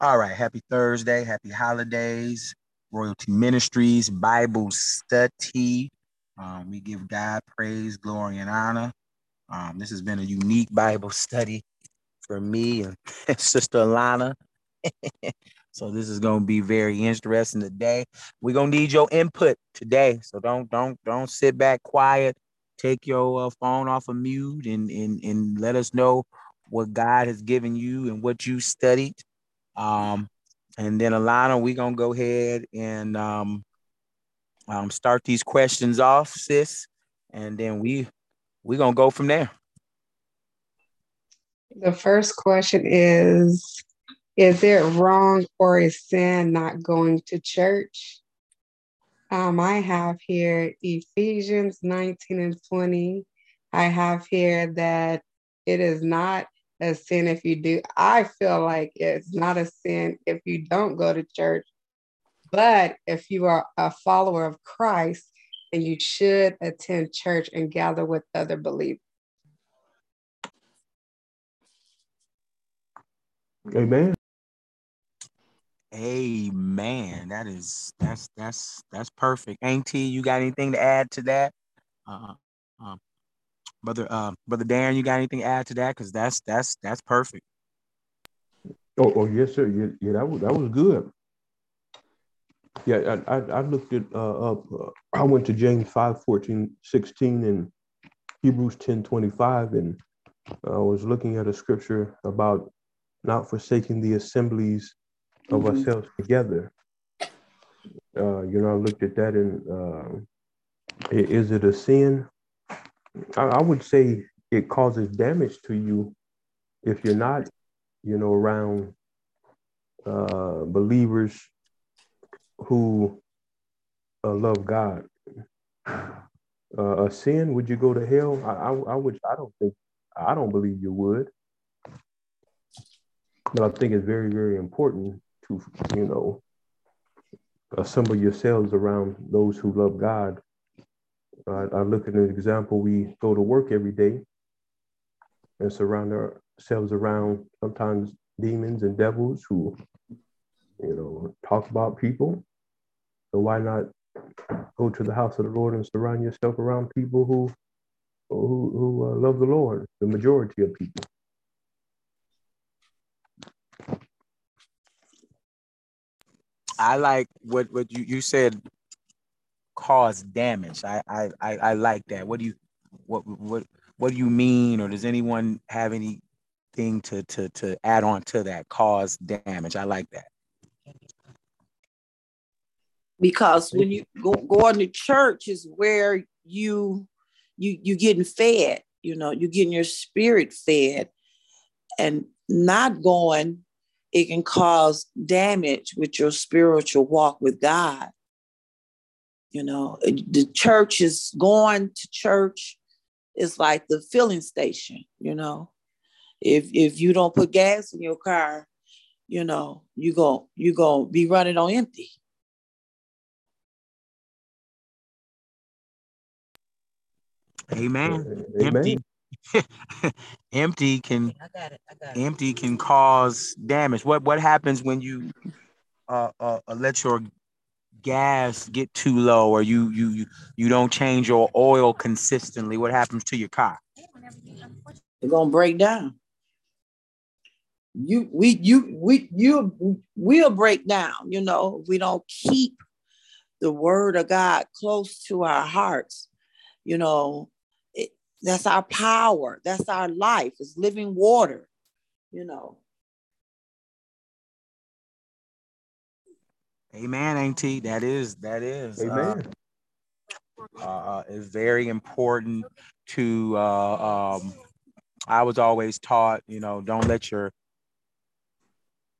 All right. Happy Thursday. Happy holidays. Royalty Ministries Bible study. Um, we give God praise, glory, and honor. Um, this has been a unique Bible study for me and Sister Alana. so this is going to be very interesting today. We're going to need your input today. So don't don't don't sit back quiet. Take your uh, phone off of mute and, and and let us know what God has given you and what you studied. Um, and then Alana, we're gonna go ahead and um, um, start these questions off, sis, and then we we're gonna go from there. The first question is Is it wrong or a sin not going to church? Um, I have here Ephesians 19 and 20. I have here that it is not a sin if you do. I feel like it's not a sin if you don't go to church. But if you are a follower of Christ, then you should attend church and gather with other believers. Amen. Amen. That is that's that's that's perfect. Ain't you got anything to add to that? Uh, um, brother uh, brother Darren, you got anything to add to that? Because that's that's that's perfect. Oh, oh yes, sir. Yeah, yeah, that was that was good. Yeah, I I, I looked at uh, up. Uh, I went to James 5, 14, 16 and Hebrews 10, 25, and I was looking at a scripture about not forsaking the assemblies of mm-hmm. ourselves together. Uh, you know, I looked at that and uh, is it a sin? I, I would say it causes damage to you if you're not, you know, around uh, believers who uh, love God. Uh, a sin, would you go to hell? I, I, I would. I don't think. I don't believe you would. But I think it's very, very important to, you know, assemble yourselves around those who love God I, I look at an example, we go to work every day and surround ourselves around sometimes demons and devils who, you know, talk about people. So why not go to the house of the Lord and surround yourself around people who who, who uh, love the Lord, the majority of people. I like what what you, you said cause damage. I, I I I like that. What do you what what what do you mean, or does anyone have anything to to to add on to that? Cause damage. I like that. Because when you go going to church is where you you you getting fed. You know, you're getting your spirit fed, and not going, it can cause damage with your spiritual walk with God you know, the church is going to church is like the filling station, you know. If if you don't put gas in your car, you know, you go you go be running on empty. Amen. Amen. Empty empty can I got it, I got it. empty can cause damage. What what happens when you uh, uh, let your gas get too low or you you you, you don't change your oil consistently, what happens to your car? It's gonna break down. You we you we you will break down, you know, we don't keep the word of God close to our hearts. You know, it, that's our power, that's our life, it's living water, you know. Amen, Auntie. That is that is. Uh, Amen. Uh, uh, is very important to. Uh, um, I was always taught, you know, don't let your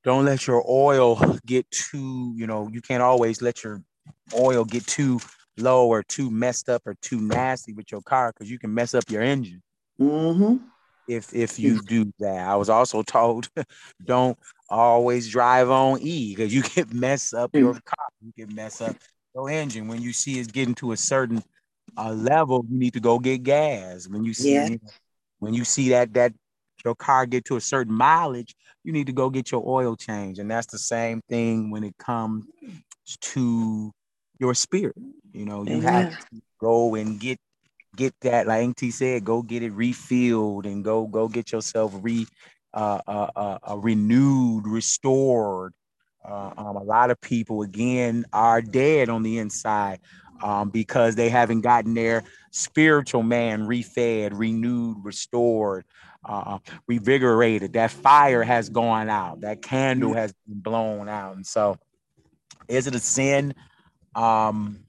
don't let your oil get too, you know, you can't always let your oil get too low or too messed up or too nasty with your car because you can mess up your engine. Mm-hmm if if you do that. I was also told don't always drive on E because you can mess up your car. You can mess up your engine when you see it getting to a certain uh, level. You need to go get gas. When you see yeah. when you see that that your car get to a certain mileage, you need to go get your oil change. And that's the same thing when it comes to your spirit. You know, you Amen. have to go and get get that, like Auntie said, go get it refilled and go go get yourself re uh, uh, uh, uh renewed, restored. Uh, um, a lot of people again are dead on the inside um, because they haven't gotten their spiritual man refed, renewed, restored, uh, revigorated. That fire has gone out. That candle has been blown out. And so, is it a sin um,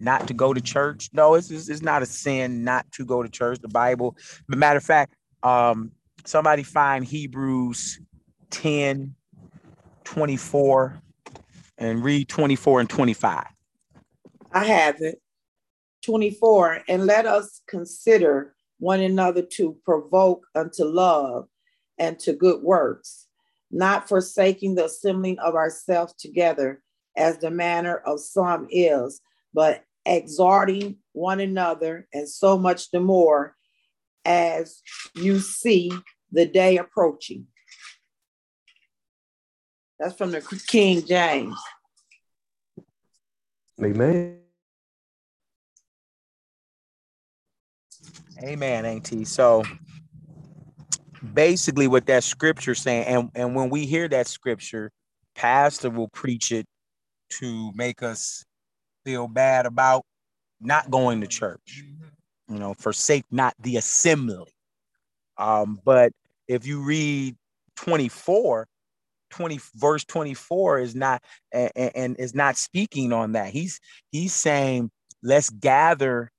not to go to church? No, it's, it's not a sin not to go to church. The Bible, but matter of fact, um, somebody find Hebrews 10 24 and read 24 and 25. I have it. 24. And let us consider one another to provoke unto love and to good works, not forsaking the assembling of ourselves together as the manner of some is, but exhorting one another, and so much the more as you see the day approaching. That's from the King James. Amen. Amen, Auntie. So basically what that scripture saying, and, and when we hear that scripture, pastor will preach it to make us feel bad about not going to church. You know, forsake not the assembly. Um, but if you read 24, 20 verse 24 is not and, and is not speaking on that. He's he's saying let's gather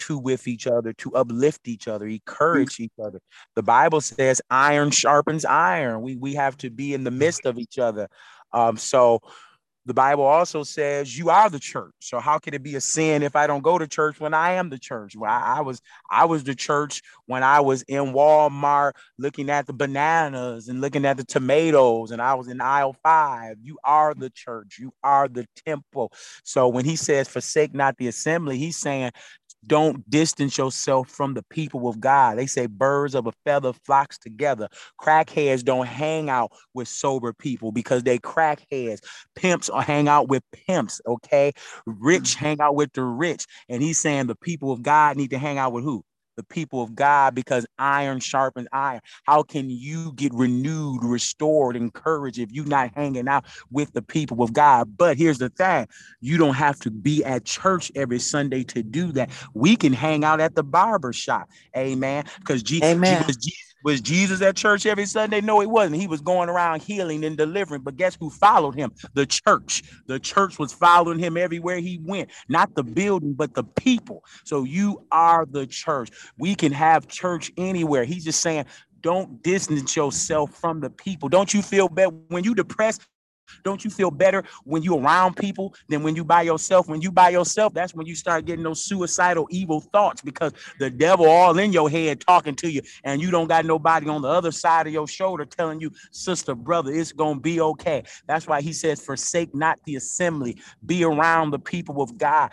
to with each other, to uplift each other, encourage each other. The Bible says iron sharpens iron. We we have to be in the midst of each other. Um, so the Bible also says you are the church. So how can it be a sin if I don't go to church when I am the church? Well, I, I was I was the church when I was in Walmart looking at the bananas and looking at the tomatoes, and I was in aisle five. You are the church. You are the temple. So when he says forsake not the assembly, he's saying don't distance yourself from the people of God. They say birds of a feather flocks together. Crackheads don't hang out with sober people because they crackheads. Pimps hang out with pimps, okay? Rich mm. hang out with the rich. And he's saying the people of God need to hang out with who? The people of God because iron sharpens iron. How can you get renewed, restored, encouraged if you're not hanging out with the people of God? But here's the thing you don't have to be at church every Sunday to do that. We can hang out at the barber shop. Amen. Because Jesus, Jesus was Jesus at church every Sunday? No, he wasn't. He was going around healing and delivering. But guess who followed him? The church. The church was following him everywhere he went. Not the building, but the people. So you are the church. We can have church anywhere. He's just saying, don't distance yourself from the people. Don't you feel bad when you depressed? Don't you feel better when you around people than when you by yourself? When you by yourself, that's when you start getting those suicidal, evil thoughts because the devil all in your head talking to you, and you don't got nobody on the other side of your shoulder telling you, sister, brother, it's gonna be okay. That's why he says, forsake not the assembly, be around the people of God.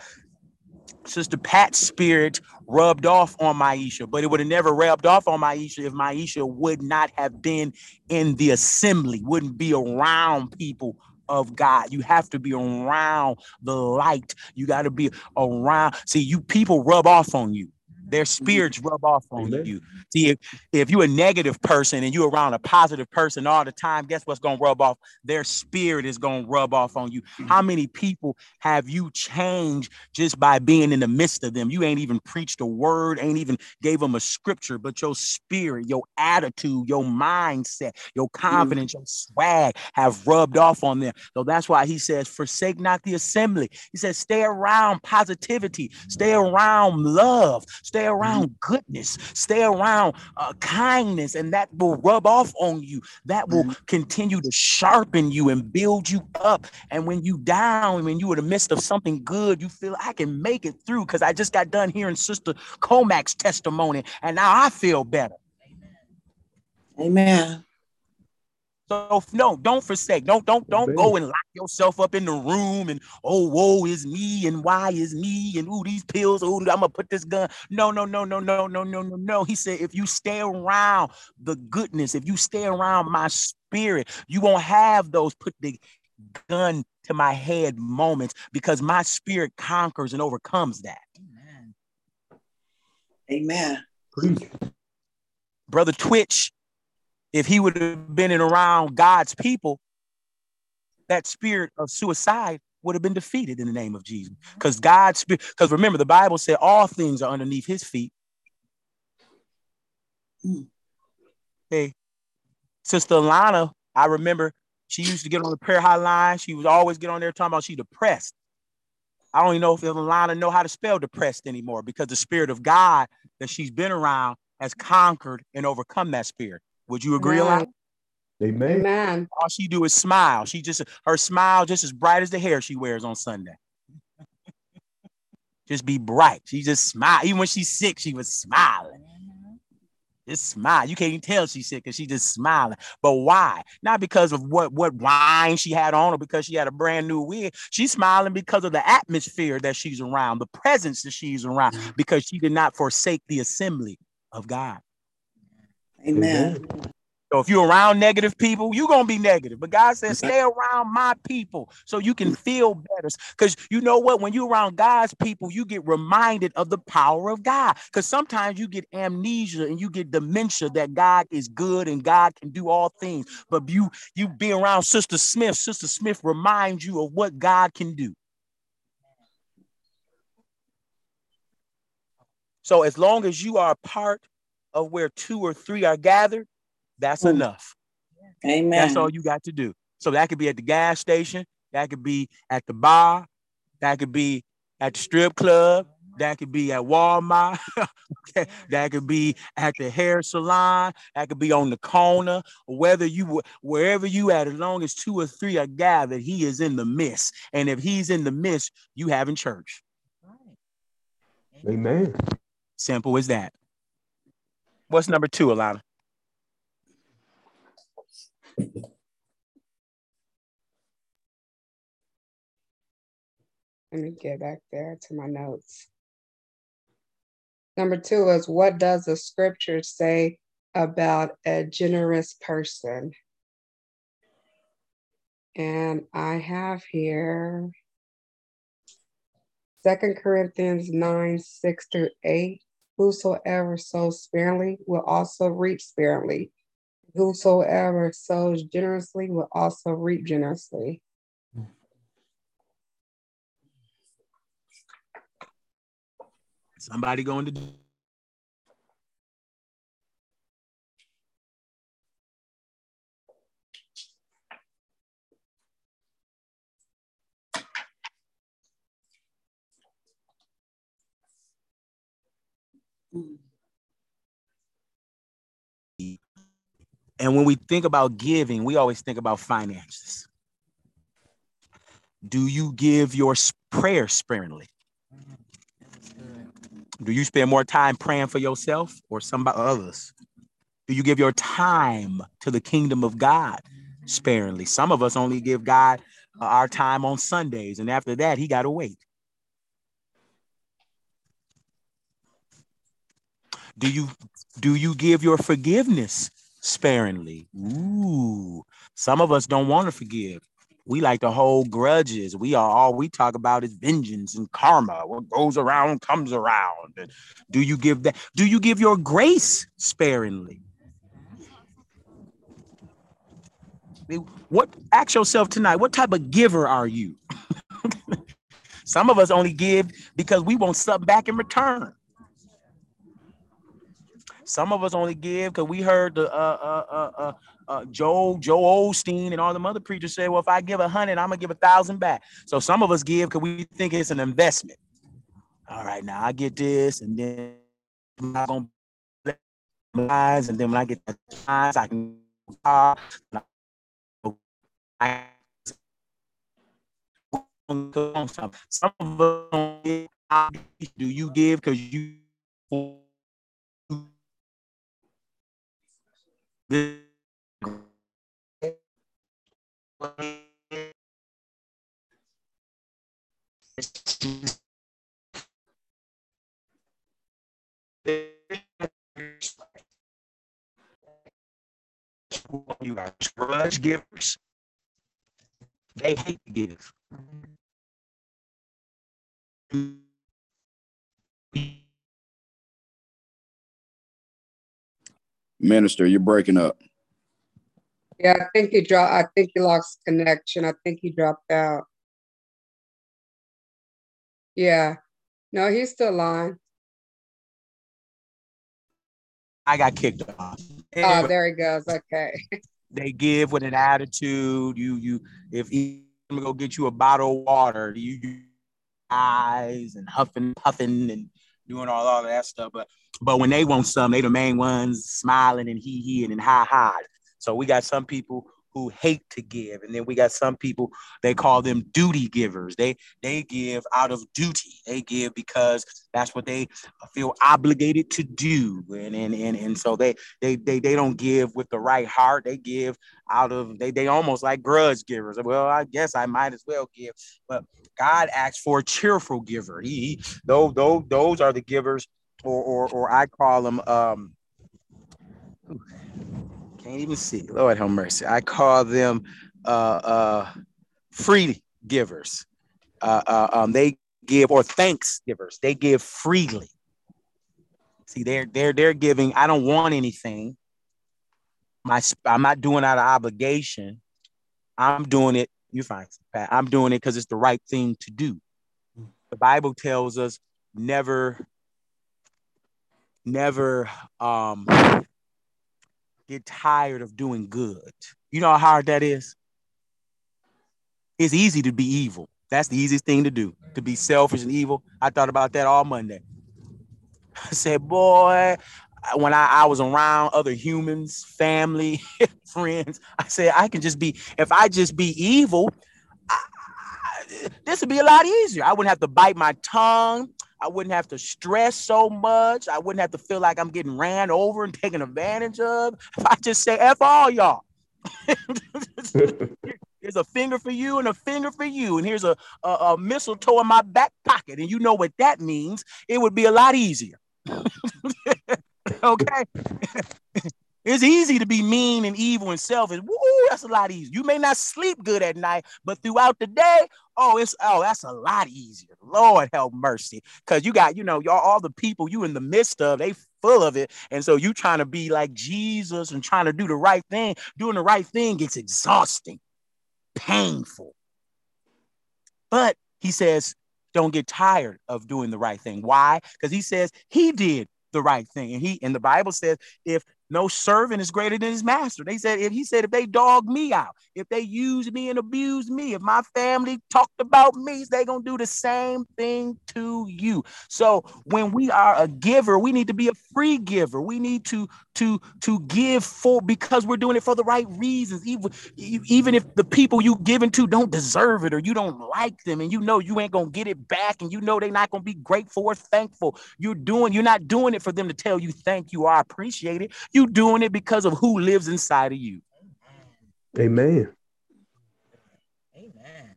Sister Pat's spirit rubbed off on Maisha, but it would have never rubbed off on Maisha if Maisha would not have been in the assembly, wouldn't be around people of God. You have to be around the light. You got to be around. See, you people rub off on you. Their mm-hmm. spirits rub off on Amen. you. See, if, if you're a negative person and you're around a positive person all the time, guess what's going to rub off? Their spirit is going to rub off on you. Mm-hmm. How many people have you changed just by being in the midst of them? You ain't even preached a word, ain't even gave them a scripture, but your spirit, your attitude, your mindset, your mm-hmm. confidence, mm-hmm. your swag have rubbed off on them. So that's why he says, forsake not the assembly. He says, stay around positivity, stay around love, stay stay around mm-hmm. goodness, stay around uh, kindness, and that will rub off on you. That will mm-hmm. continue to sharpen you and build you up. And when you down, when you are in the midst of something good, you feel I can make it through because I just got done hearing Sister Comac's testimony, and now I feel better. Amen. So no, don't forsake. Don't don't don't go and lock yourself up in the room and oh woe is me and why is me and ooh these pills. Oh, I'm gonna put this gun. No, no, no, no, no, no, no, no, no. He said if you stay around the goodness, if you stay around my spirit, you won't have those put the gun to my head moments because my spirit conquers and overcomes that. Amen. Amen. Brother Twitch if he would have been in around God's people, that spirit of suicide would have been defeated in the name of Jesus. Because God's spirit, because remember, the Bible said all things are underneath his feet. Hey, Sister Lana, I remember she used to get on the prayer hotline. She would always get on there talking about she depressed. I don't even know if Lana know how to spell depressed anymore because the spirit of God that she's been around has conquered and overcome that spirit. Would you agree, Amen. Amen. Amen. All she do is smile. She just her smile just as bright as the hair she wears on Sunday. just be bright. She just smile. Even when she's sick, she was smiling. Mm-hmm. Just smile. You can't even tell she's sick because she just smiling. But why? Not because of what what wine she had on or because she had a brand new wig. She's smiling because of the atmosphere that she's around, the presence that she's around, mm-hmm. because she did not forsake the assembly of God. Amen. So if you're around negative people, you're gonna be negative. But God says, stay around my people so you can feel better. Because you know what? When you're around God's people, you get reminded of the power of God. Because sometimes you get amnesia and you get dementia that God is good and God can do all things. But you you be around Sister Smith, Sister Smith reminds you of what God can do. So as long as you are a part of where two or three are gathered, that's Ooh. enough. Amen. That's all you got to do. So that could be at the gas station, that could be at the bar, that could be at the strip club, that could be at Walmart, that could be at the hair salon, that could be on the corner, whether you wherever you at, as long as two or three are gathered, he is in the midst. And if he's in the midst, you have in church. Amen. Simple as that. What's number two, Alana? Let me get back there to my notes. Number two is what does the scripture say about a generous person? And I have here Second Corinthians 9, 6 through 8. Whosoever sows sparingly will also reap sparingly. Whosoever sows generously will also reap generously. Somebody going to And when we think about giving, we always think about finances. Do you give your prayer sparingly? Do you spend more time praying for yourself or somebody others? Do you give your time to the kingdom of God sparingly? Some of us only give God uh, our time on Sundays, and after that, he got to wait. Do you do you give your forgiveness sparingly? Ooh, some of us don't want to forgive. We like to hold grudges. We are all we talk about is vengeance and karma. What goes around comes around. And do you give that? Do you give your grace sparingly? What ask yourself tonight, what type of giver are you? Some of us only give because we want something back in return. Some of us only give because we heard the uh, uh, uh, uh, uh, Joe Joel Osteen and all them other preachers say, well, if I give a hundred, I'm gonna give a thousand back. So some of us give because we think it's an investment. All right, now I get this, and then I'm not gonna eyes, and then when I get the eyes, I can. Uh, some of us do you give because you you are grudge givers. They hate to give. Minister, you're breaking up. Yeah, I think he dropped. I think he lost connection. I think he dropped out. Yeah. No, he's still on. I got kicked off. Oh, there he goes. Okay. they give with an attitude. You you if he I'm gonna go get you a bottle of water, you, you eyes and huffing, puffing and doing all, all of that stuff. But but when they want some, they the main ones smiling and hee hee and ha ha. So we got some people who hate to give, and then we got some people they call them duty givers. They they give out of duty. They give because that's what they feel obligated to do, and and and, and so they they they they don't give with the right heart. They give out of they they almost like grudge givers. Well, I guess I might as well give, but God asks for a cheerful giver. He those those those are the givers, or or or I call them um can't even see. Lord have mercy. I call them uh, uh, free givers. Uh, uh, um, they give or thanks givers. They give freely. See, they're they're they're giving. I don't want anything. My I'm not doing out of obligation. I'm doing it. You fine, Pat. I'm doing it because it's the right thing to do. The Bible tells us never, never um get tired of doing good. You know how hard that is? It's easy to be evil. That's the easiest thing to do, to be selfish and evil. I thought about that all Monday. I said, boy, when I, I was around other humans, family, friends, I said, I can just be, if I just be evil, I, this would be a lot easier. I wouldn't have to bite my tongue. I wouldn't have to stress so much. I wouldn't have to feel like I'm getting ran over and taken advantage of. If I just say F all y'all. here's a finger for you and a finger for you. And here's a, a, a mistletoe in my back pocket. And you know what that means. It would be a lot easier. okay. It's easy to be mean and evil and selfish. Woo, that's a lot easier. You may not sleep good at night, but throughout the day, oh, it's oh, that's a lot easier. Lord help mercy. Cause you got, you know, y'all all the people you in the midst of, they full of it. And so you trying to be like Jesus and trying to do the right thing. Doing the right thing gets exhausting, painful. But he says, don't get tired of doing the right thing. Why? Because he says he did the right thing. And he and the Bible says if no servant is greater than his master. They said, if he said, if they dog me out, if they use me and abuse me, if my family talked about me, they gonna do the same thing to you. So when we are a giver, we need to be a free giver. We need to to to give for because we're doing it for the right reasons. Even even if the people you giving to don't deserve it or you don't like them, and you know you ain't gonna get it back, and you know they're not gonna be grateful or thankful. You're doing, you're not doing it for them to tell you thank you or I appreciate it. You doing it because of who lives inside of you. Amen. Amen.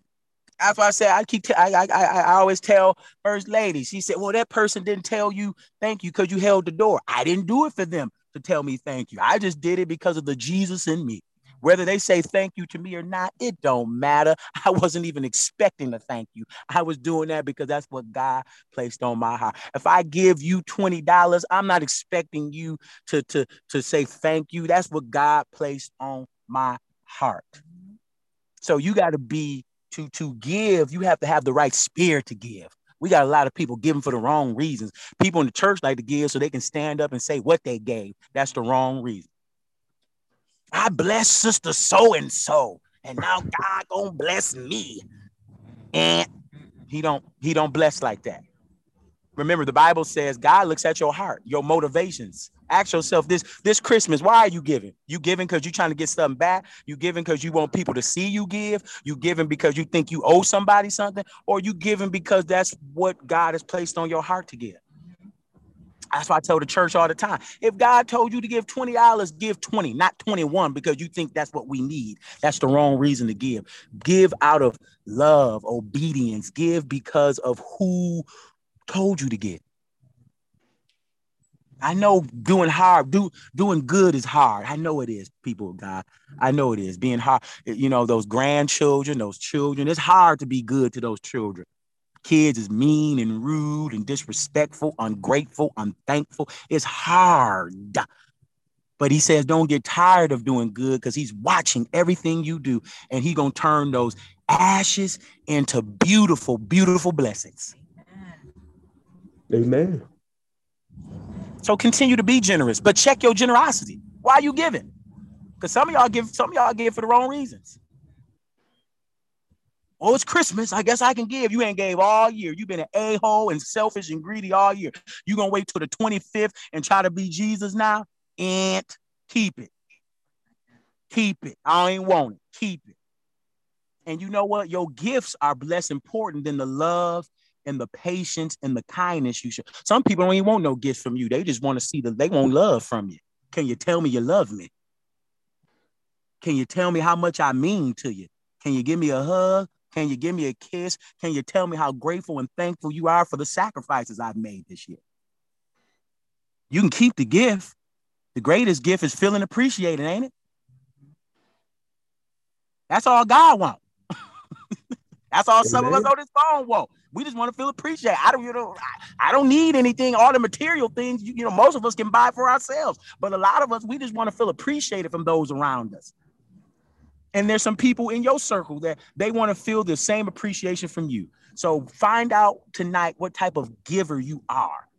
That's why I said I keep. T- I, I I I always tell first lady. She said, "Well, that person didn't tell you thank you because you held the door. I didn't do it for them to tell me thank you. I just did it because of the Jesus in me. Whether they say thank you to me or not, it don't matter. I wasn't even expecting to thank you. I was doing that because that's what God placed on my heart. If I give you $20, I'm not expecting you to, to, to say thank you. That's what God placed on my heart. So you got to be to to give, you have to have the right spirit to give. We got a lot of people giving for the wrong reasons. People in the church like to give so they can stand up and say what they gave. That's the wrong reason. I bless sister so and so, and now God gonna bless me. And he don't he don't bless like that. Remember, the Bible says God looks at your heart, your motivations. Ask yourself this this Christmas, why are you giving? You giving because you're trying to get something back? You giving because you want people to see you give? You giving because you think you owe somebody something? Or you giving because that's what God has placed on your heart to give? That's why I tell the church all the time. If God told you to give $20, give 20, not 21, because you think that's what we need. That's the wrong reason to give. Give out of love, obedience. Give because of who told you to give. I know doing hard, do doing good is hard. I know it is, people of God. I know it is being hard. Eh, you know, those grandchildren, those children. It's hard to be good to those children. Kids is mean and rude and disrespectful, ungrateful, unthankful. It's hard. But he says, don't get tired of doing good because he's watching everything you do. And he gonna turn those ashes into beautiful, beautiful blessings. Amen. So continue to be generous, but check your generosity. Why are you giving? Because some of y'all give, some of y'all give for the wrong reasons. Oh, it's Christmas. I guess I can give. You ain't gave all year. You've been an a-hole and selfish and greedy all year. You gonna wait till the 25th and try to be Jesus now? And keep it. Keep it. I ain't want it. Keep it. And you know what? Your gifts are less important than the love and the patience and the kindness you show. Some people don't even want no gifts from you. They just want to see that they want love from you. Can you tell me you love me? Can you tell me how much I mean to you? Can you give me a hug? Can you give me a kiss? Can you tell me how grateful and thankful you are for the sacrifices I've made this year? You can keep the gift. The greatest gift is feeling appreciated, ain't it? That's all God wants. That's all Amen. some of us on this phone want. We just want to feel appreciated. I don't, you know, I, I, don't need anything. All the material things, you, you know, most of us can buy for ourselves, but a lot of us, we just want to feel appreciated from those around us. And there's some people in your circle that they want to feel the same appreciation from you. So find out tonight what type of giver you are,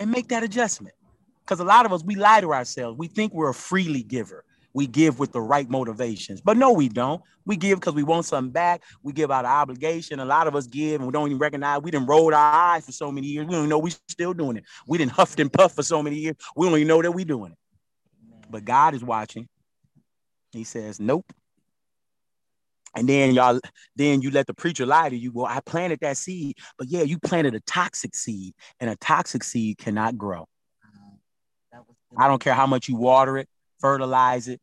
and make that adjustment. Because a lot of us, we lie to ourselves. We think we're a freely giver we give with the right motivations. But no, we don't. We give because we want something back. We give out of obligation. A lot of us give and we don't even recognize. We didn't roll our eyes for so many years. We don't even know we still doing it. We didn't huff and puff for so many years. We don't even know that we doing it. But God is watching. He says, nope. And then y'all, then you let the preacher lie to you. Well, I planted that seed, but yeah, you planted a toxic seed, and a toxic seed cannot grow. I don't care how much you water it, fertilize it,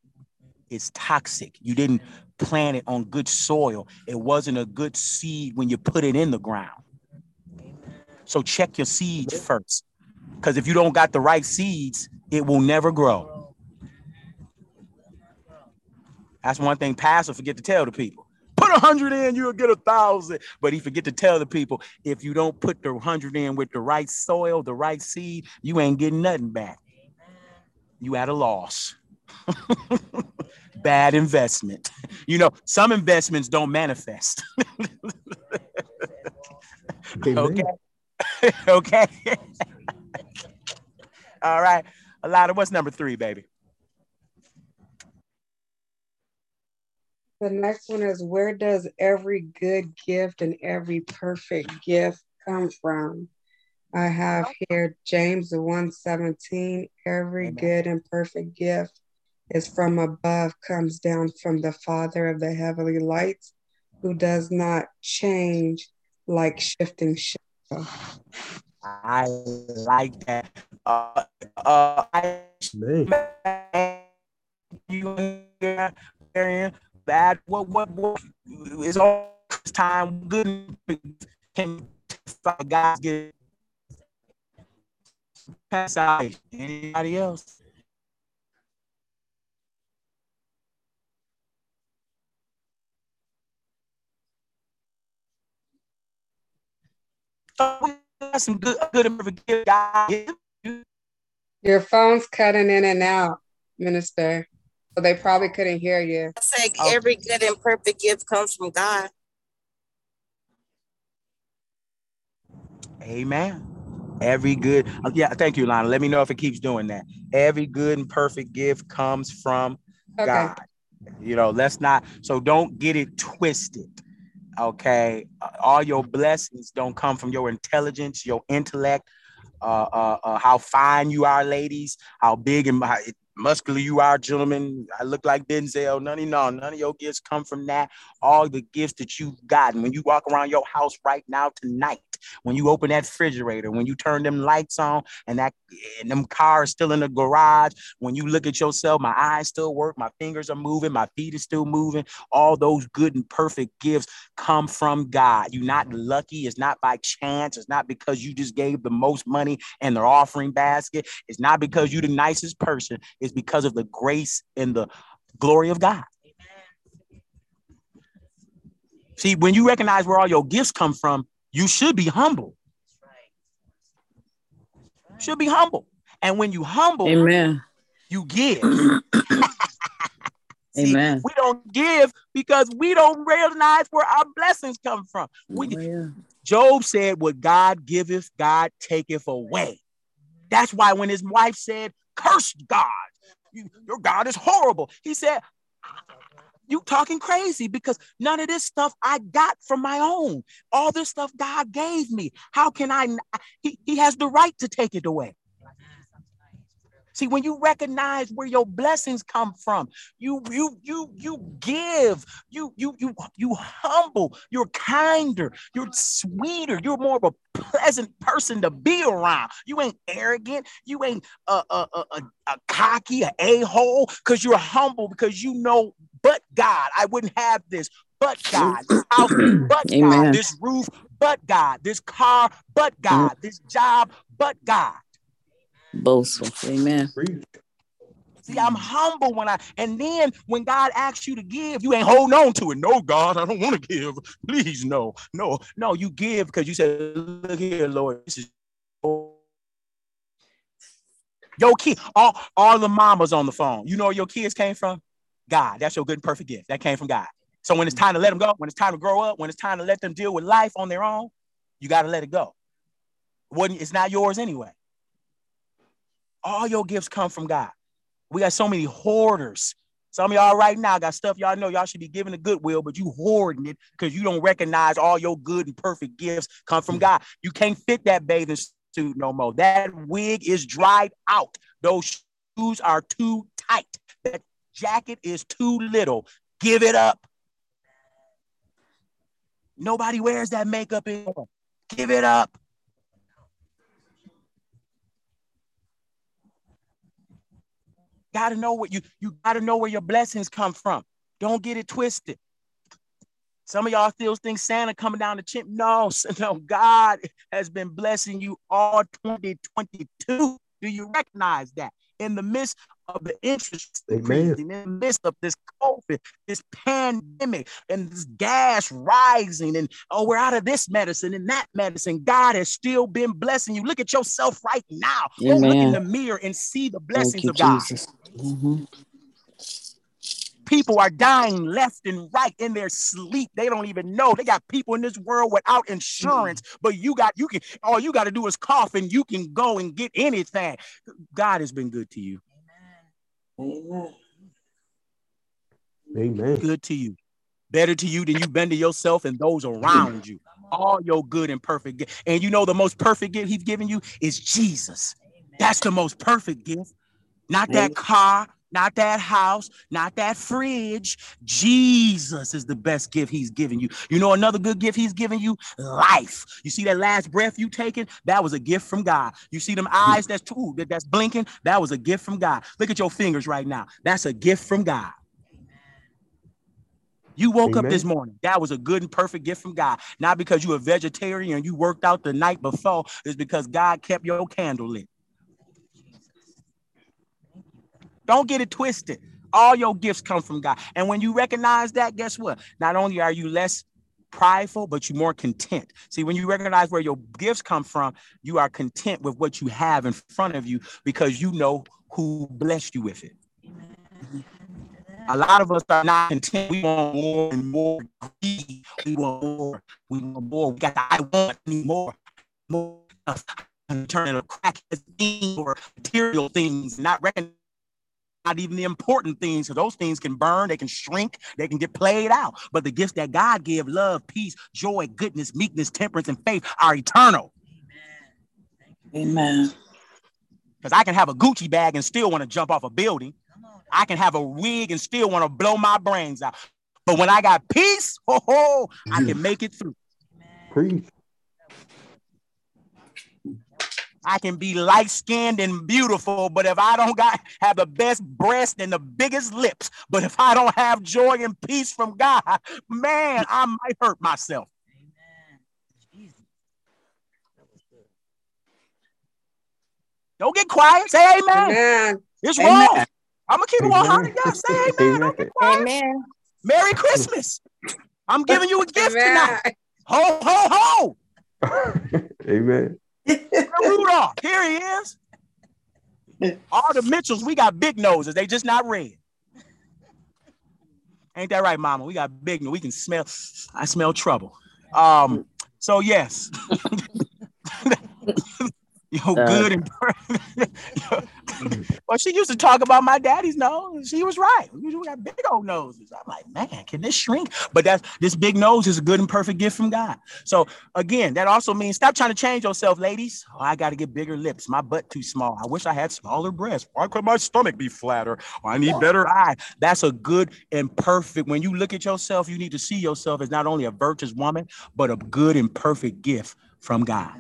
it's toxic. You didn't plant it on good soil. It wasn't a good seed when you put it in the ground. So check your seeds first. Because if you don't got the right seeds, it will never grow. That's one thing Pastor forget to tell the people. Put a hundred in, you'll get a thousand. But he forget to tell the people if you don't put the hundred in with the right soil, the right seed, you ain't getting nothing back. You at a loss. Bad investment. You know, some investments don't manifest. okay. okay. All right. A lot of what's number three, baby? The next one is where does every good gift and every perfect gift come from? I have oh. here James 1:17, every Amen. good and perfect gift is from above, comes down from the Father of the heavenly lights, who does not change like shifting shadow. I like that. Uh, uh, I, you bad. What what what is all this time good? Can guys get pass out? Anybody else? Some good, good Your phone's cutting in and out, Minister. So they probably couldn't hear you. I say oh. every good and perfect gift comes from God. Amen. Every good, uh, yeah, thank you, Lana. Let me know if it keeps doing that. Every good and perfect gift comes from okay. God. You know, let's not, so don't get it twisted. Okay, uh, all your blessings don't come from your intelligence, your intellect, uh, uh, uh, how fine you are, ladies, how big and how muscular you are, gentlemen. I look like Denzel. None of no, none of your gifts come from that. All the gifts that you've gotten when you walk around your house right now tonight, when you open that refrigerator, when you turn them lights on and that and them cars still in the garage, when you look at yourself, my eyes still work, my fingers are moving, my feet are still moving. All those good and perfect gifts come from God. You're not mm-hmm. lucky, it's not by chance, it's not because you just gave the most money in their offering basket, it's not because you're the mm-hmm. nicest person, it's because of the grace and the glory of God. See, when you recognize where all your gifts come from, you should be humble. Should be humble. And when you humble, Amen. you give. See, Amen. We don't give because we don't recognize where our blessings come from. We, Oh, yeah. Job said, What God giveth, God taketh away. That's why when his wife said, Curse God, you, your God is horrible. He said, You talking crazy because none of this stuff I got from my own. All this stuff God gave me. How can I? He, he has the right to take it away. See, when you recognize where your blessings come from, you you you you give, you you you you humble, you're kinder, you're sweeter, you're more of a pleasant person to be around. You ain't arrogant, you ain't a a a, a, cocky, a a hole, because you're humble because you know, God, I wouldn't have this. But God, this house, but Amen. God, this roof, but God, this car, but mm. God, this job, but God. Boastful. Amen. See, I'm humble when I, and then when God asks you to give, you ain't holding on to it. No, God, I don't want to give. Please, no, no, no. You give because you said, "Look here, Lord, this is your kid." All, all the mamas on the phone. You know where your kids came from? God. That's your good and perfect gift. That came from God. So when it's mm-hmm. time to let them go, when it's time to grow up, when it's time to let them deal with life on their own, you got to let it go. It's not yours anyway. All your gifts come from God. We got so many hoarders. Some of y'all right now got stuff y'all know y'all should be giving to Goodwill, but you hoarding it because you don't recognize all your good and perfect gifts come from mm. God. You can't fit that bathing suit no more. That wig is dried out. Those shoes are too tight. Jacket is too little. Give it up. Nobody wears that makeup anymore. Give it up. Gotta know what you you gotta know where your blessings come from. Don't get it twisted. Some of y'all still think Santa coming down the chimney. No, no, God has been blessing you all 2022. Do you recognize that? In the midst of the interest Amen. increasing, in the midst of this COVID, this pandemic, and this gas rising, and oh, we're out of this medicine and that medicine. God has still been blessing you. Look at yourself right now. Go look in the mirror and see the blessings you, of God. Jesus. Mhm. People are dying left and right in their sleep. They don't even know. They got people in this world without insurance, but you got you can all you got to do is cough and you can go and get anything. God has been good to you. Amen. Amen. Good to you. Better to you than you've been to yourself and those around you. All your good and perfect gift. And you know the most perfect gift he's given you is Jesus. That's the most perfect gift. Not that car, not that house, not that fridge. Jesus is the best gift he's given you. You know another good gift he's given you? Life. You see that last breath you taking? That was a gift from God. You see them mm. eyes that's ooh, that, that's blinking? That was a gift from God. Look at your fingers right now. That's a gift from God. You woke up this morning. That was a good and perfect gift from God. Not because you a vegetarian and you worked out the night before. It's because God kept your candle lit. Don't get it twisted. All your gifts come from God. And when you recognize that, guess what? Not only are you less prideful, but you're more content. See, when you recognize where your gifts come from, you are content with what you have in front of you because you know who blessed you with it. A lot of us are not content. We want more and more. We want more. We want more. We got the I want more. More stuff. Turn it a crack thing or material things, not recognize not even the important things, because those things can burn, they can shrink, they can get played out. But the gifts that God give, love, peace, joy, goodness, meekness, temperance, and faith are eternal. Amen. Because I can have a Gucci bag and still want to jump off a building. I can have a wig and still want to blow my brains out. But when I got peace, ho ho, I can make it through. Preach. I can be light skinned and beautiful, but if I don't got have the best breast and the biggest lips, but if I don't have joy and peace from God, man, I might hurt myself. Amen. Don't get quiet. Say amen. Amen. It's Amen. wrong. I'm gonna keep it 100. Amen. Yeah, say amen. Don't get quiet. Amen. Merry Christmas. I'm giving you a gift Amen. tonight. Ho, ho, ho. Amen. Rudolph, here he is. All the Mitchells, we got big noses. They just not red. Ain't that right, Mama? We got big. We can smell. I smell trouble. Um. So yes. Yo, good and well, she used to talk about my daddy's nose. She was right. We got big old noses. I'm like, man, can this shrink? But that's this big nose is a good and perfect gift from God. So again, that also means stop trying to change yourself, ladies. Oh, I got to get bigger lips. My butt too small. I wish I had smaller breasts. Why could my stomach be flatter? I need better eyes. That's a good and perfect. When you look at yourself, you need to see yourself as not only a virtuous woman, but a good and perfect gift from God.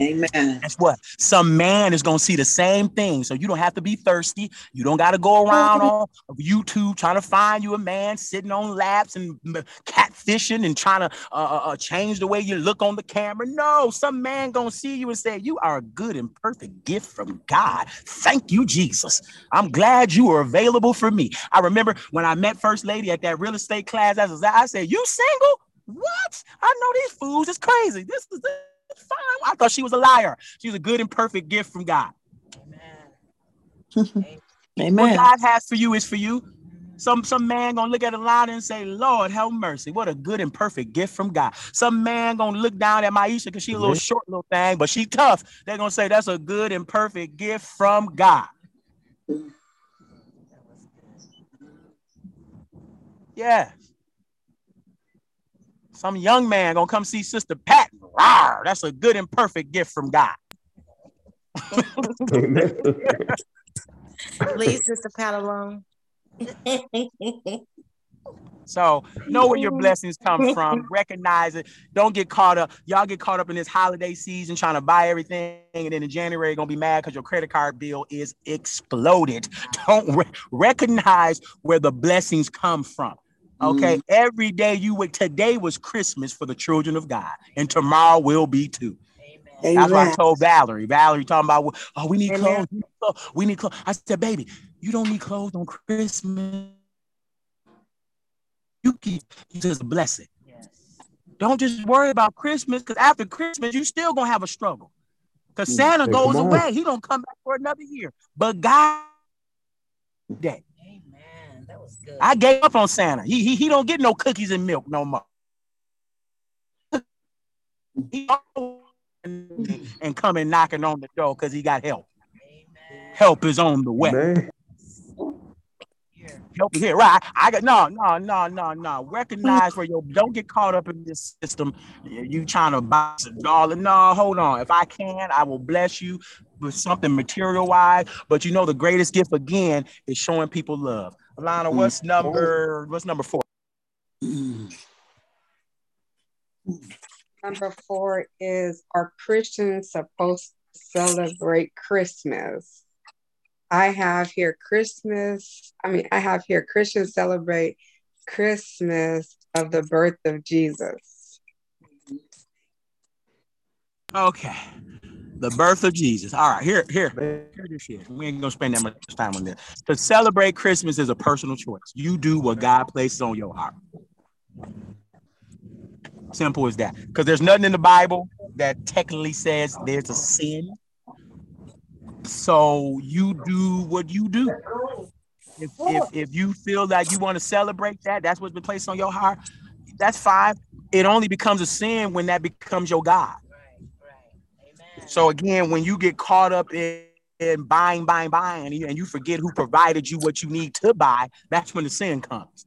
Amen. Guess what? Some man is gonna see the same thing. So you don't have to be thirsty. You don't got to go around on YouTube trying to find you a man sitting on laps and catfishing and trying to uh, uh, uh, change the way you look on the camera. No, some man gonna see you and say you are a good and perfect gift from God. Thank you, Jesus. I'm glad you are available for me. I remember when I met First Lady at that real estate class. I, was, I said, "You single? What? I know these fools. It's crazy. This is." Fine. I thought she was a liar. She was a good and perfect gift from God. What Amen. What God has for you is for you. Some some man gonna look at a line and say, Lord, have mercy. What a good and perfect gift from God. Some man gonna look down at Maisha because she a little short little thing, but she tough. They're gonna say that's a good and perfect gift from God. Yeah. Some young man gonna come see Sister Pat. Rawr, that's a good and perfect gift from God. Leave Sister Pat alone. So know where your blessings come from. Recognize it. Don't get caught up. Y'all get caught up in this holiday season trying to buy everything, and then in January you're gonna be mad because your credit card bill is exploded. Don't re- recognize where the blessings come from. Okay, every day you would today was Christmas for the children of God, and tomorrow will be too. That's what I told Valerie. Valerie talking about, oh, we need Amen. clothes. We need clothes. We need clothes. I said, baby, you don't need clothes on Christmas. You keep you just bless it. Don't just worry about Christmas because after Christmas, you still gonna have a struggle. Because Mm. Santa Hey, goes away. He gonna come back for another year. But God day. That was good. I gave up on Santa. He, he, he don't get no cookies and milk no more. He and, and coming knocking on the door because he got help. Help is on the way. Amen. Help here. Right. I got no, no, no, no, no. Recognize where you don't get caught up in this system. You trying to buy a dollar. No, hold on. If I can, I will bless you with something material wise. But you know, the greatest gift again is showing people love. Alana, mm. what's number oh. what's number four? Number four is Are Christians supposed to celebrate Christmas? I have here Christmas. I mean, I have here Christians celebrate Christmas of the birth of Jesus. Okay. The birth of Jesus. All right, here, here, here this is. We ain't gonna spend that much time on this. To celebrate Christmas is a personal choice. You do what God places on your heart. Simple as that. Because there's nothing in the Bible that technically says there's a sin. So you do what you do. If if, if you feel that you want to celebrate that, that's what's been placed on your heart. That's fine. It only becomes a sin when that becomes your God. So again, when you get caught up in, in buying, buying, buying, and you, and you forget who provided you what you need to buy, that's when the sin comes.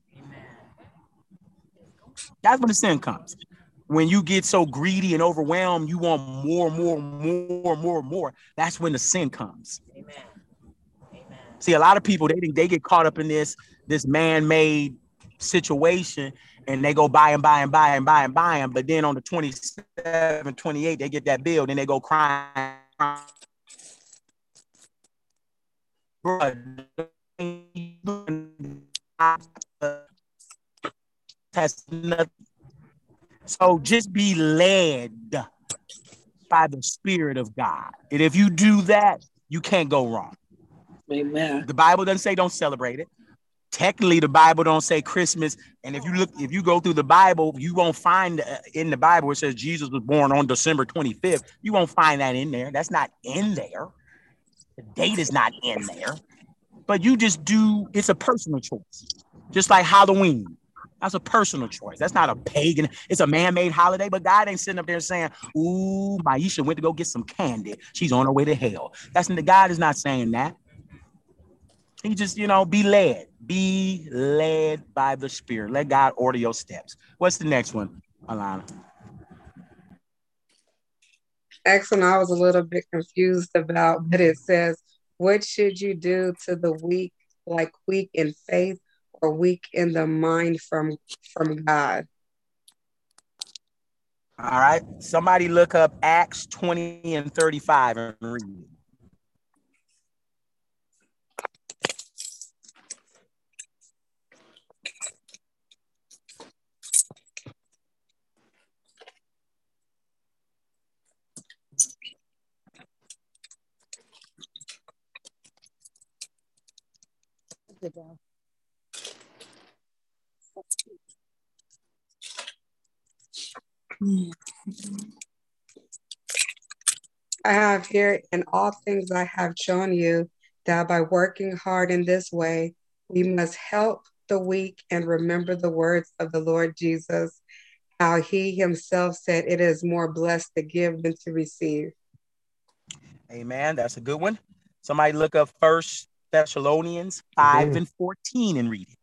That's when the sin comes. When you get so greedy and overwhelmed, you want more, more, more, more, more. That's when the sin comes. See, a lot of people they they get caught up in this this man-made situation and they go buy and buy and buy and buy and buy them. But then on the 27, 28, they get that bill, then they go crying has nothing. So just be led by the Spirit of God. And if you do that, you can't go wrong. Amen. The Bible doesn't say don't celebrate it. Technically, the Bible don't say Christmas. And if you look, if you go through the Bible, you won't find uh, in the Bible it says Jesus was born on December 25th. You won't find that in there. That's not in there. The date is not in there. But you just do. It's a personal choice, just like Halloween. That's a personal choice. That's not a pagan. It's a man-made holiday. But God ain't sitting up there saying, "Ooh, Maisha went to go get some candy. She's on her way to hell." That's the God is not saying that. He just, you know, be led. Be led by the Spirit. Let God order your steps. What's the next one, Alana? Excellent. I was a little bit confused about, but it says, "What should you do to the weak, like weak in faith or weak in the mind from from God?" All right. Somebody look up Acts 20 and 35 and read it. I have here in all things I have shown you that by working hard in this way, we must help the weak and remember the words of the Lord Jesus, how he himself said, It is more blessed to give than to receive. Amen. That's a good one. Somebody look up First Thessalonians 5 Amen. and 14 and read it.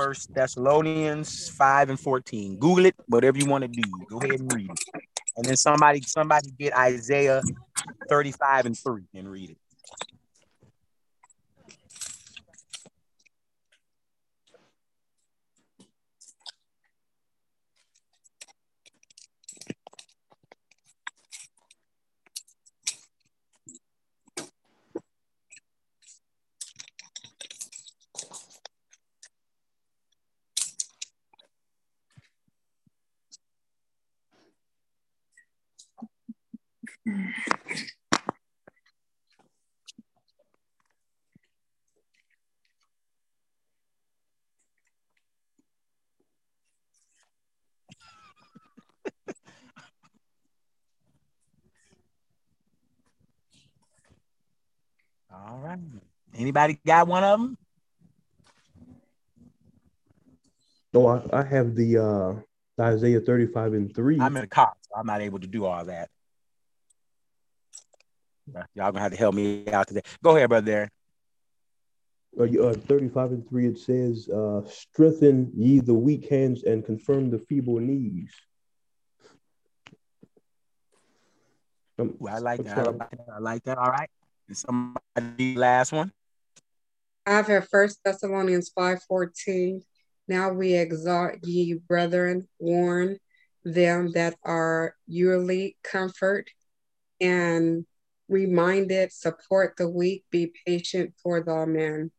First Thessalonians 5 and 14. Google it, whatever you want to do. Go ahead and read it. And then somebody, somebody get Isaiah 35 and 3 and read it. All right. Anybody got one of them? No, I, I have the uh, Isaiah 35 and 3. I'm in the car, so I'm not able to do all that. Y'all gonna have to help me out today. Go ahead, brother. Darren. Uh, uh, 35 and 3, it says, uh, Strengthen ye the weak hands and confirm the feeble knees. Um, Ooh, I like that. I like that. I like that. All right. And somebody last one. I have here First Thessalonians 5:14. Now we exhort ye, brethren, warn them that are yearly comfort and reminded, support the weak, be patient for the men.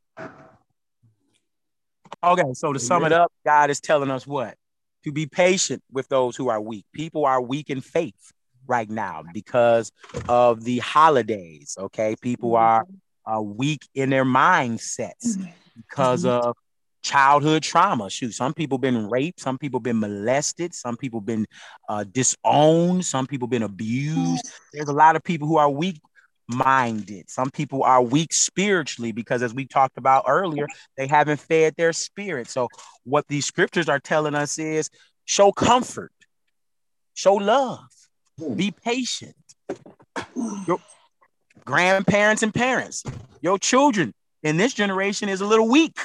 Okay, so to sum it up, God is telling us what? To be patient with those who are weak. People are weak in faith right now because of the holidays. Okay, people are uh, weak in their mindsets because of childhood trauma. Shoot, some people been raped, some people been molested, some people been uh, disowned, some people been abused. There's a lot of people who are weak minded. Some people are weak spiritually because, as we talked about earlier, they haven't fed their spirit. So, what these scriptures are telling us is show comfort, show love, be patient. Your grandparents and parents, your children in this generation is a little weak.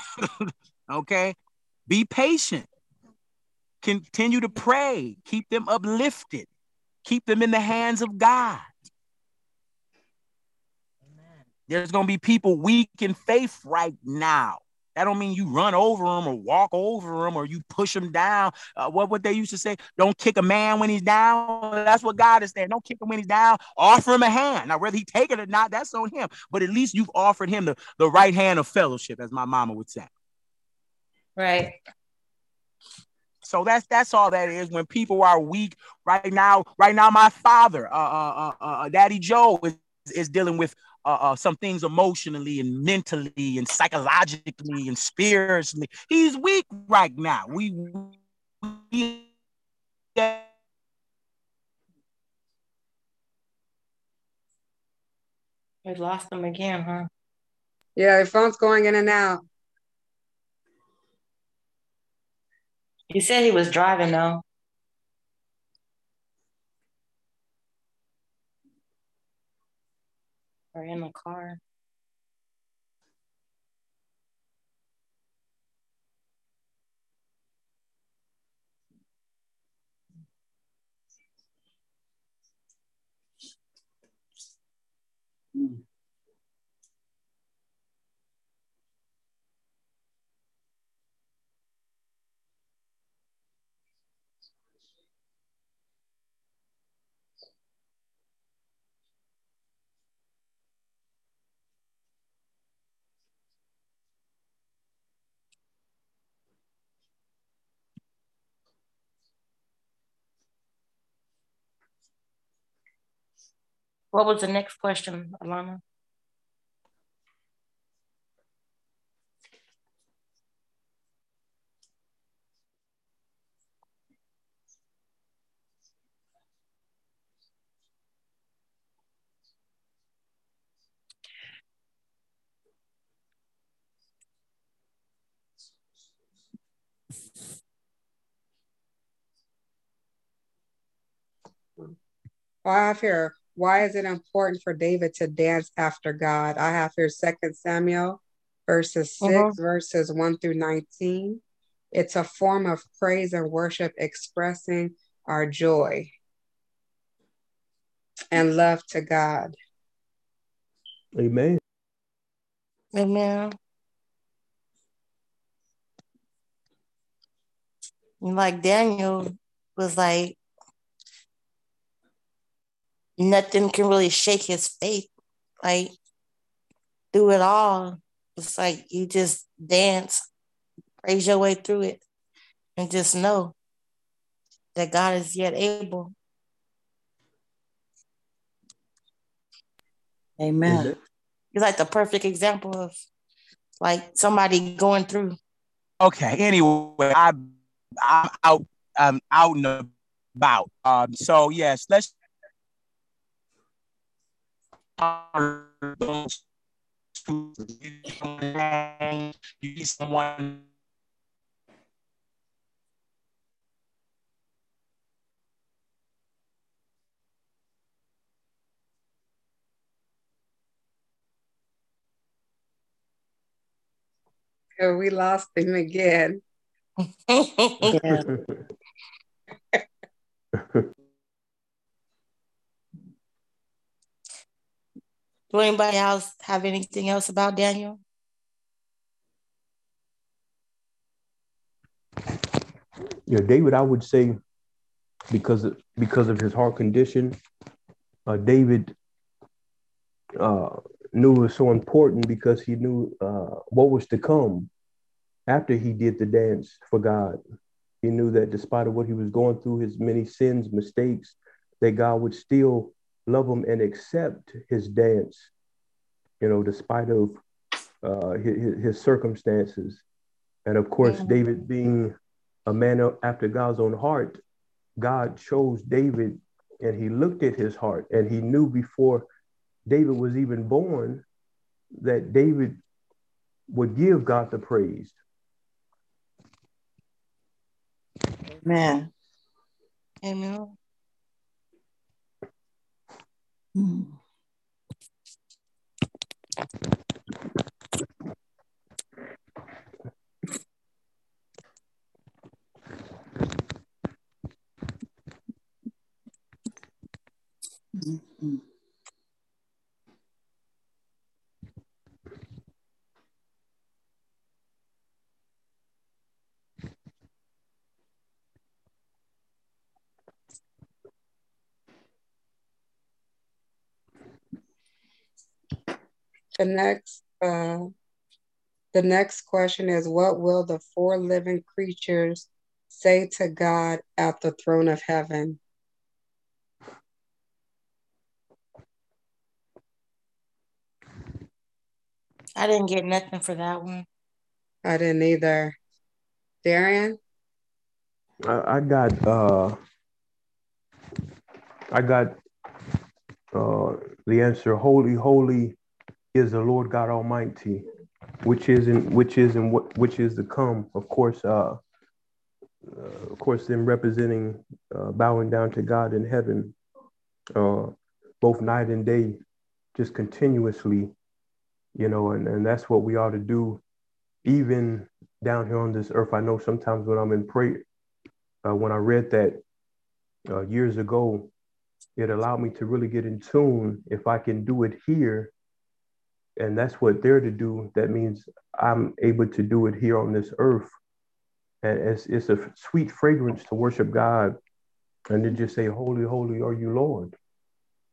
okay? Be patient. Continue to pray. Keep them uplifted. Keep them in the hands of God. Amen. There's going to be people weak in faith right now. That don't mean you run over them or walk over them or you push them down. Uh, what what they used to say? Don't kick a man when he's down. That's what God is saying. Don't kick him when he's down. Offer him a hand. Now whether he take it or not, that's on him. But at least you've offered him the, the right hand of fellowship, as my mama would say. Right. So that's that's all that is. When people are weak right now, right now, my father, uh, uh, uh, uh Daddy Joe, is, is dealing with uh, uh, some things emotionally and mentally and psychologically and spiritually. He's weak right now. We, we We lost them again, huh? Yeah, your phone's going in and out. He said he was driving though. Or in the car. Mm. What was the next question, Alana? I have here why is it important for David to dance after God? I have here Second Samuel verses 6 uh-huh. verses 1 through 19. It's a form of praise and worship expressing our joy and love to God. Amen. Amen. Like Daniel was like, nothing can really shake his faith. Like through it all, it's like you just dance, praise your way through it, and just know that God is yet able. Amen. He's like the perfect example of like somebody going through. Okay. Anyway, I I'm out. I'm out and about. Um. So yes, let's you need someone Oh, we lost him again. Do anybody else have anything else about Daniel? Yeah, David, I would say because of, because of his heart condition, uh, David uh, knew it was so important because he knew uh, what was to come after he did the dance for God. He knew that despite of what he was going through, his many sins, mistakes, that God would still love him and accept his dance, you know, despite of uh, his, his circumstances. And of course, mm-hmm. David being a man after God's own heart, God chose David and he looked at his heart and he knew before David was even born that David would give God the praise. Amen. Amen. Mm-hmm. The next, uh, the next question is, what will the four living creatures say to God at the throne of heaven? I didn't get nothing for that one. I didn't either. Darian? I, I got uh I got uh the answer holy holy is the Lord God Almighty which is in which is in what which is to come. Of course uh, uh of course them representing uh, bowing down to God in heaven uh both night and day just continuously you know and, and that's what we ought to do even down here on this earth. I know sometimes when i'm in prayer uh, when i read that uh, years ago it allowed me to really get in tune if i can do it here and that's what they're to do. That means i'm able to do it here on this earth. And it's, it's a sweet fragrance to worship god and to just say holy holy are you lord.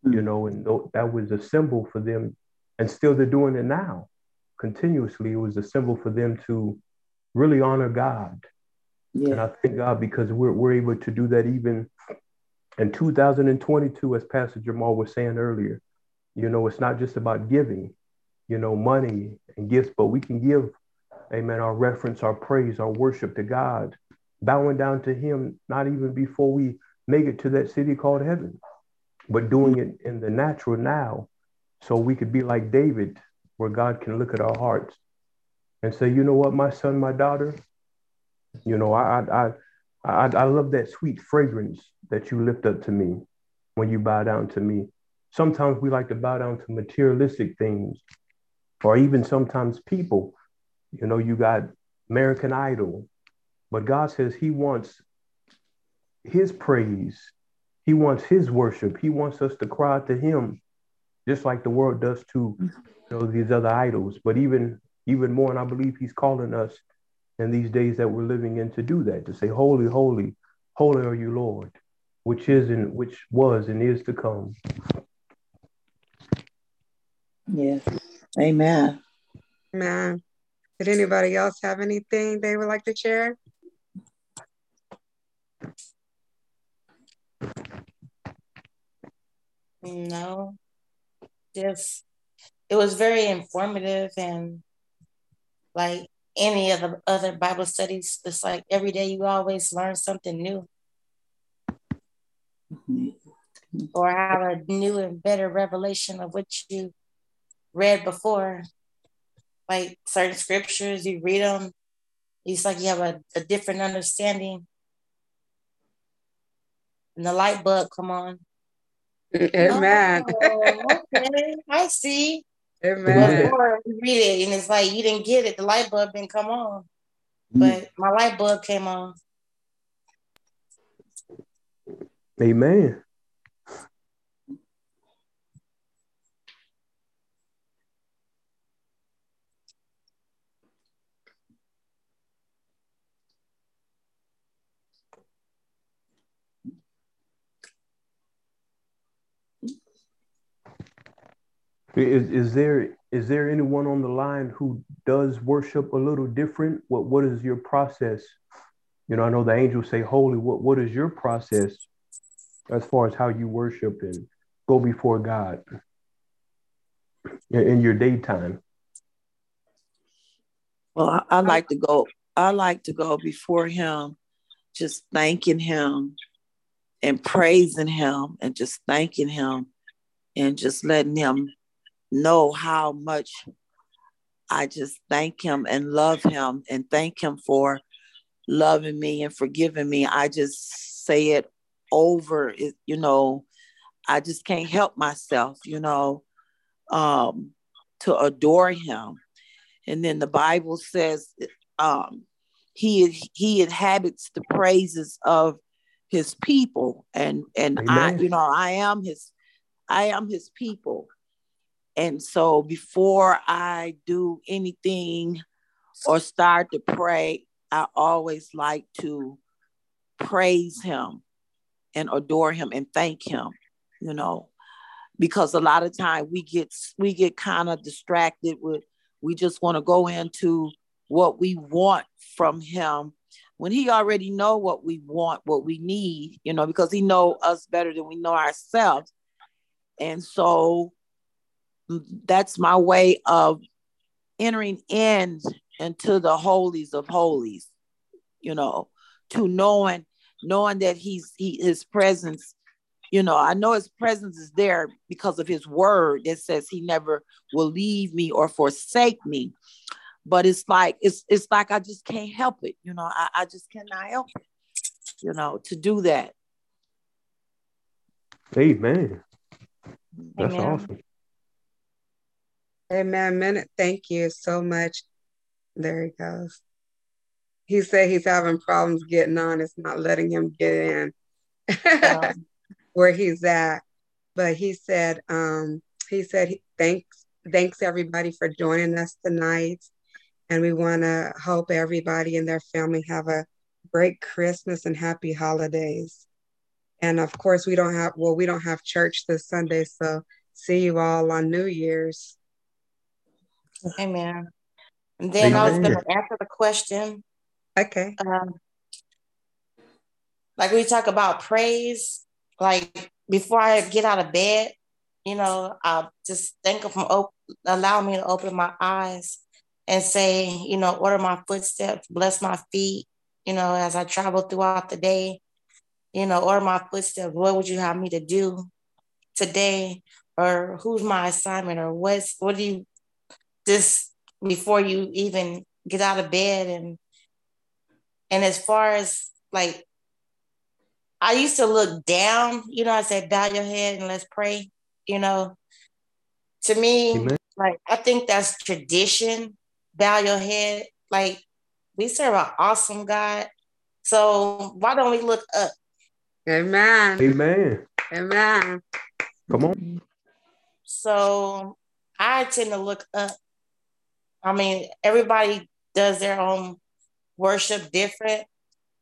Mm-hmm. you know and that was a symbol for them and still they're doing it now. Continuously it was a symbol for them to really honor god. Yeah. and i thank god because we're, we're able to do that even in 2022 as pastor jamal was saying earlier. You know it's not just about giving you know money and gifts but we can give amen our reference our praise our worship to god bowing down to him not even before we make it to that city called heaven but doing it in the natural now so we could be like David, where God can look at our hearts and say, you know what, my son, my daughter, you know, I, I, I, I love that sweet fragrance that you lift up to me when you bow down to me. Sometimes we like to bow down to materialistic things or even sometimes people. You know, you got American Idol, but God says He wants His praise, He wants His worship, He wants us to cry to Him just like the world does to you know these other idols. But even even more, and I believe He's calling us in these days that we're living in to do that, to say, Holy, holy, holy are you, Lord, which is and which was and is to come. Yes. Amen. Amen. Did anybody else have anything they would like to share? No just it was very informative and like any of the other Bible studies, it's like every day you always learn something new. Mm-hmm. Or have a new and better revelation of what you read before. Like certain scriptures, you read them, it's like you have a, a different understanding. And the light bulb come on. Amen. Oh, okay, I see. Amen. Before you read it, and it's like you didn't get it. The light bulb didn't come on, but my light bulb came on. Amen. Is, is there is there anyone on the line who does worship a little different? What what is your process? You know, I know the angels say holy. What what is your process as far as how you worship and go before God in, in your daytime? Well, I, I like to go. I like to go before Him, just thanking Him and praising Him and just thanking Him and just letting Him know how much I just thank him and love him and thank him for loving me and forgiving me. I just say it over, it, you know, I just can't help myself, you know, um, to adore him. And then the Bible says um, he he inhabits the praises of his people, and and Amen. I, you know, I am his I am his people. And so before I do anything or start to pray, I always like to praise him and adore him and thank him, you know, because a lot of time we get we get kind of distracted with we just want to go into what we want from him when he already know what we want, what we need, you know, because he know us better than we know ourselves. And so that's my way of entering in into the holies of holies, you know, to knowing knowing that he's he his presence you know i know his presence is there because of his word that says he never will leave me or forsake me. But it's like it's it's like i just can't help it you know i, I just cannot help it you know to do that. Amen. That's Amen. awesome Amen. Minute. Thank you so much. There he goes. He said he's having problems getting on. It's not letting him get in where he's at. But he said, um, he said he, thanks, thanks everybody for joining us tonight. And we want to hope everybody and their family have a great Christmas and happy holidays. And of course, we don't have, well, we don't have church this Sunday. So see you all on New Year's. Amen. And then I was going to answer the question. Okay. Um, like we talk about praise, like before I get out of bed, you know, I'll just think of op- allow me to open my eyes and say, you know, order my footsteps, bless my feet, you know, as I travel throughout the day, you know, order my footsteps. What would you have me to do today? Or who's my assignment? Or what's what do you just before you even get out of bed and and as far as like I used to look down, you know, I said, bow your head and let's pray, you know. To me, Amen. like I think that's tradition. Bow your head. Like we serve an awesome God. So why don't we look up? Amen. amen Amen. come on So I tend to look up. I mean, everybody does their own worship different.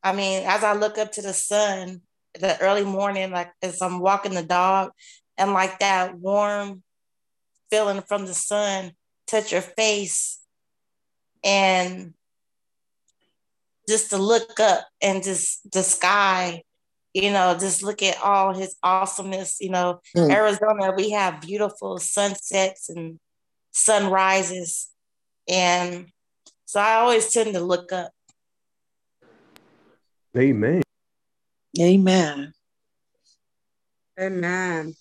I mean, as I look up to the sun, the early morning, like as I'm walking the dog, and like that warm feeling from the sun touch your face, and just to look up and just the sky, you know, just look at all his awesomeness. You know, Mm. Arizona, we have beautiful sunsets and sunrises. And so I always tend to look up. amen amen Amen.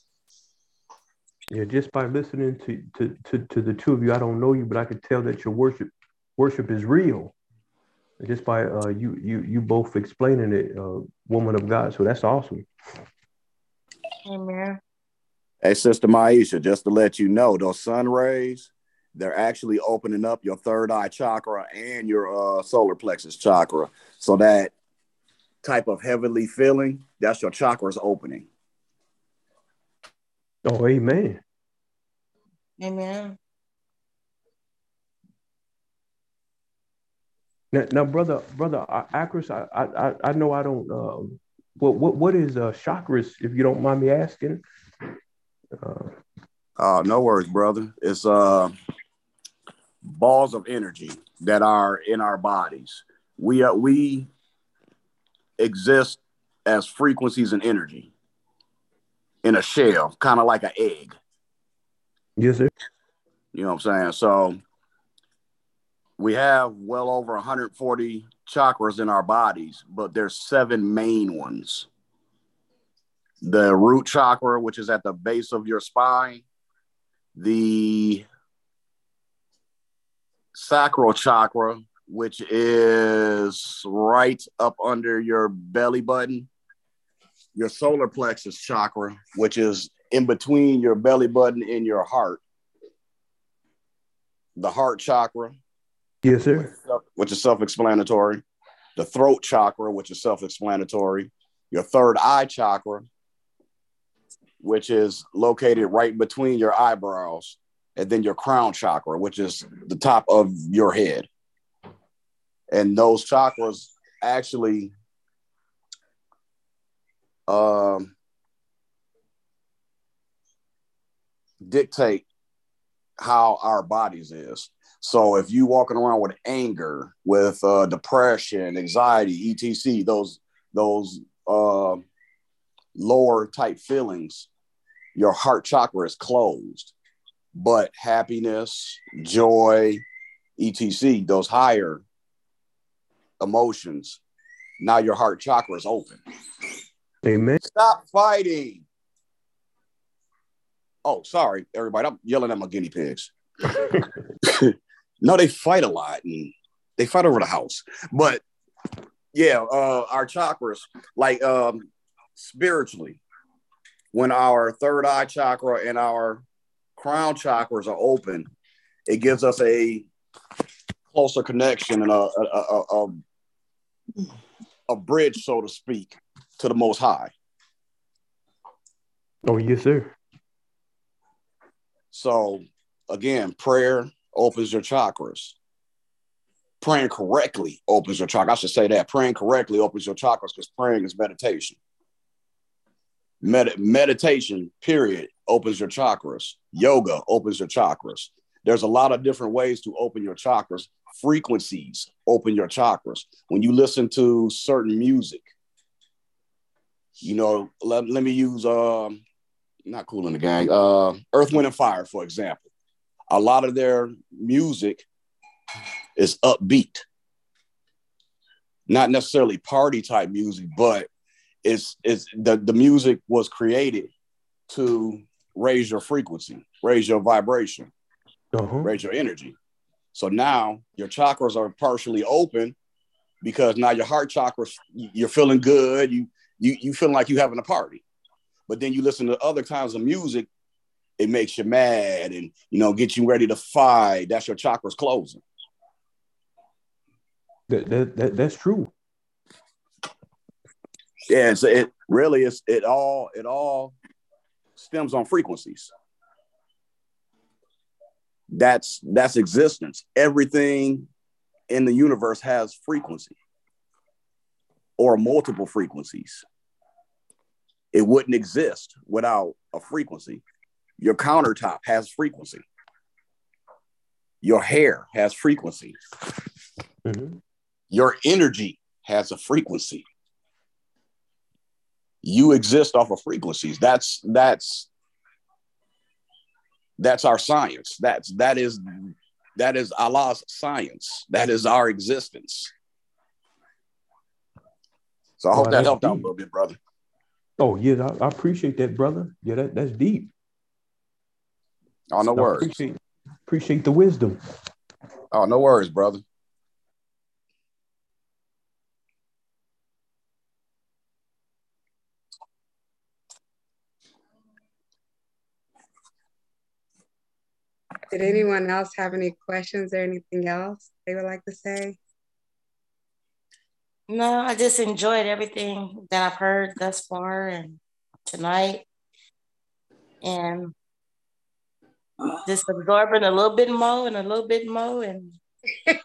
Yeah, just by listening to, to to to the two of you, I don't know you, but I could tell that your worship worship is real. Just by uh, you you you both explaining it, uh, woman of God. So that's awesome. Amen. Hey, Sister Maisha, just to let you know, those sun rays, they're actually opening up your third eye chakra and your uh, solar plexus chakra. So that type of heavenly feeling, that's your chakras opening. Oh, amen. Amen. Now, now brother, brother uh, Akris, I, I I- I know I don't. Um, what what what is uh, chakras? If you don't mind me asking. Uh, Uh, no worries, brother. It's uh, balls of energy that are in our bodies. We are, we exist as frequencies and energy in a shell, kind of like an egg. yes, sir. You know what I'm saying? So we have well over 140 chakras in our bodies, but there's seven main ones. The root chakra, which is at the base of your spine, the sacral chakra, which is right up under your belly button, your solar plexus chakra, which is in between your belly button and your heart, the heart chakra, Yes, sir. which is self-explanatory, the throat chakra, which is self-explanatory, your third eye chakra, which is located right between your eyebrows, and then your crown chakra, which is the top of your head. And those chakras actually um, dictate how our bodies is. So if you walking around with anger, with uh, depression, anxiety, etc., those those uh, lower type feelings, your heart chakra is closed. But happiness, joy, etc., those higher emotions, now your heart chakra is open. Amen. Stop fighting. Oh, sorry, everybody. I'm yelling at my guinea pigs. no, they fight a lot and they fight over the house. But yeah, uh, our chakras, like um, spiritually, when our third eye chakra and our crown chakras are open, it gives us a closer connection and a, a, a, a, a bridge, so to speak, to the Most High. Oh, yes, sir. So, again, prayer opens your chakras. Praying correctly opens your chakras. I should say that. Praying correctly opens your chakras because praying is meditation. Med- meditation, period, opens your chakras. Yoga opens your chakras. There's a lot of different ways to open your chakras. Frequencies open your chakras. When you listen to certain music, you know, let, let me use um not Kool and the Gang, uh Earth, Wind and Fire, for example. A lot of their music is upbeat. Not necessarily party type music, but it's it's the, the music was created to raise your frequency, raise your vibration, Uh-huh. raise your energy. So now your chakras are partially open because now your heart chakras, you're feeling good. You you you feeling like you having a party. But then you listen to other kinds of music, it makes you mad and you know get you ready to fight. That's your chakras closing. That, that, that, that's true. Yeah, it's, it really is. It all it all stems on frequencies. That's that's existence. Everything in the universe has frequency or multiple frequencies. It wouldn't exist without a frequency. Your countertop has frequency. Your hair has frequency. Mhm. Your energy has a frequency. You exist off of frequencies. That's that's that's our science. That's that is that is Allah's science. That is our existence. So I hope Wow, that helped out a little bit, brother. Oh, yeah, I, I appreciate that, brother. Yeah, that, that's deep. Oh, no I worries. Appreciate, appreciate the wisdom. Oh, no worries, brother. Did anyone else have any questions or anything else they would like to say? No, I just enjoyed everything that I've heard thus far and tonight. And just absorbing a little bit more and a little bit more and a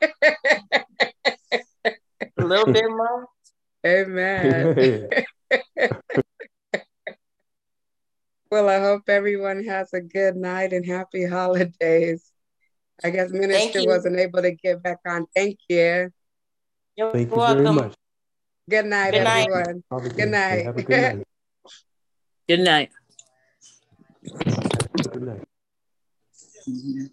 little bit more. Amen. Yeah. Well, I hope everyone has a good night and happy holidays. I guess Minister wasn't able to get back on. Thank you. You're Thank you welcome. very much. Good night, Good night. everyone. Have Good night. Have a good night. Good night. Good night.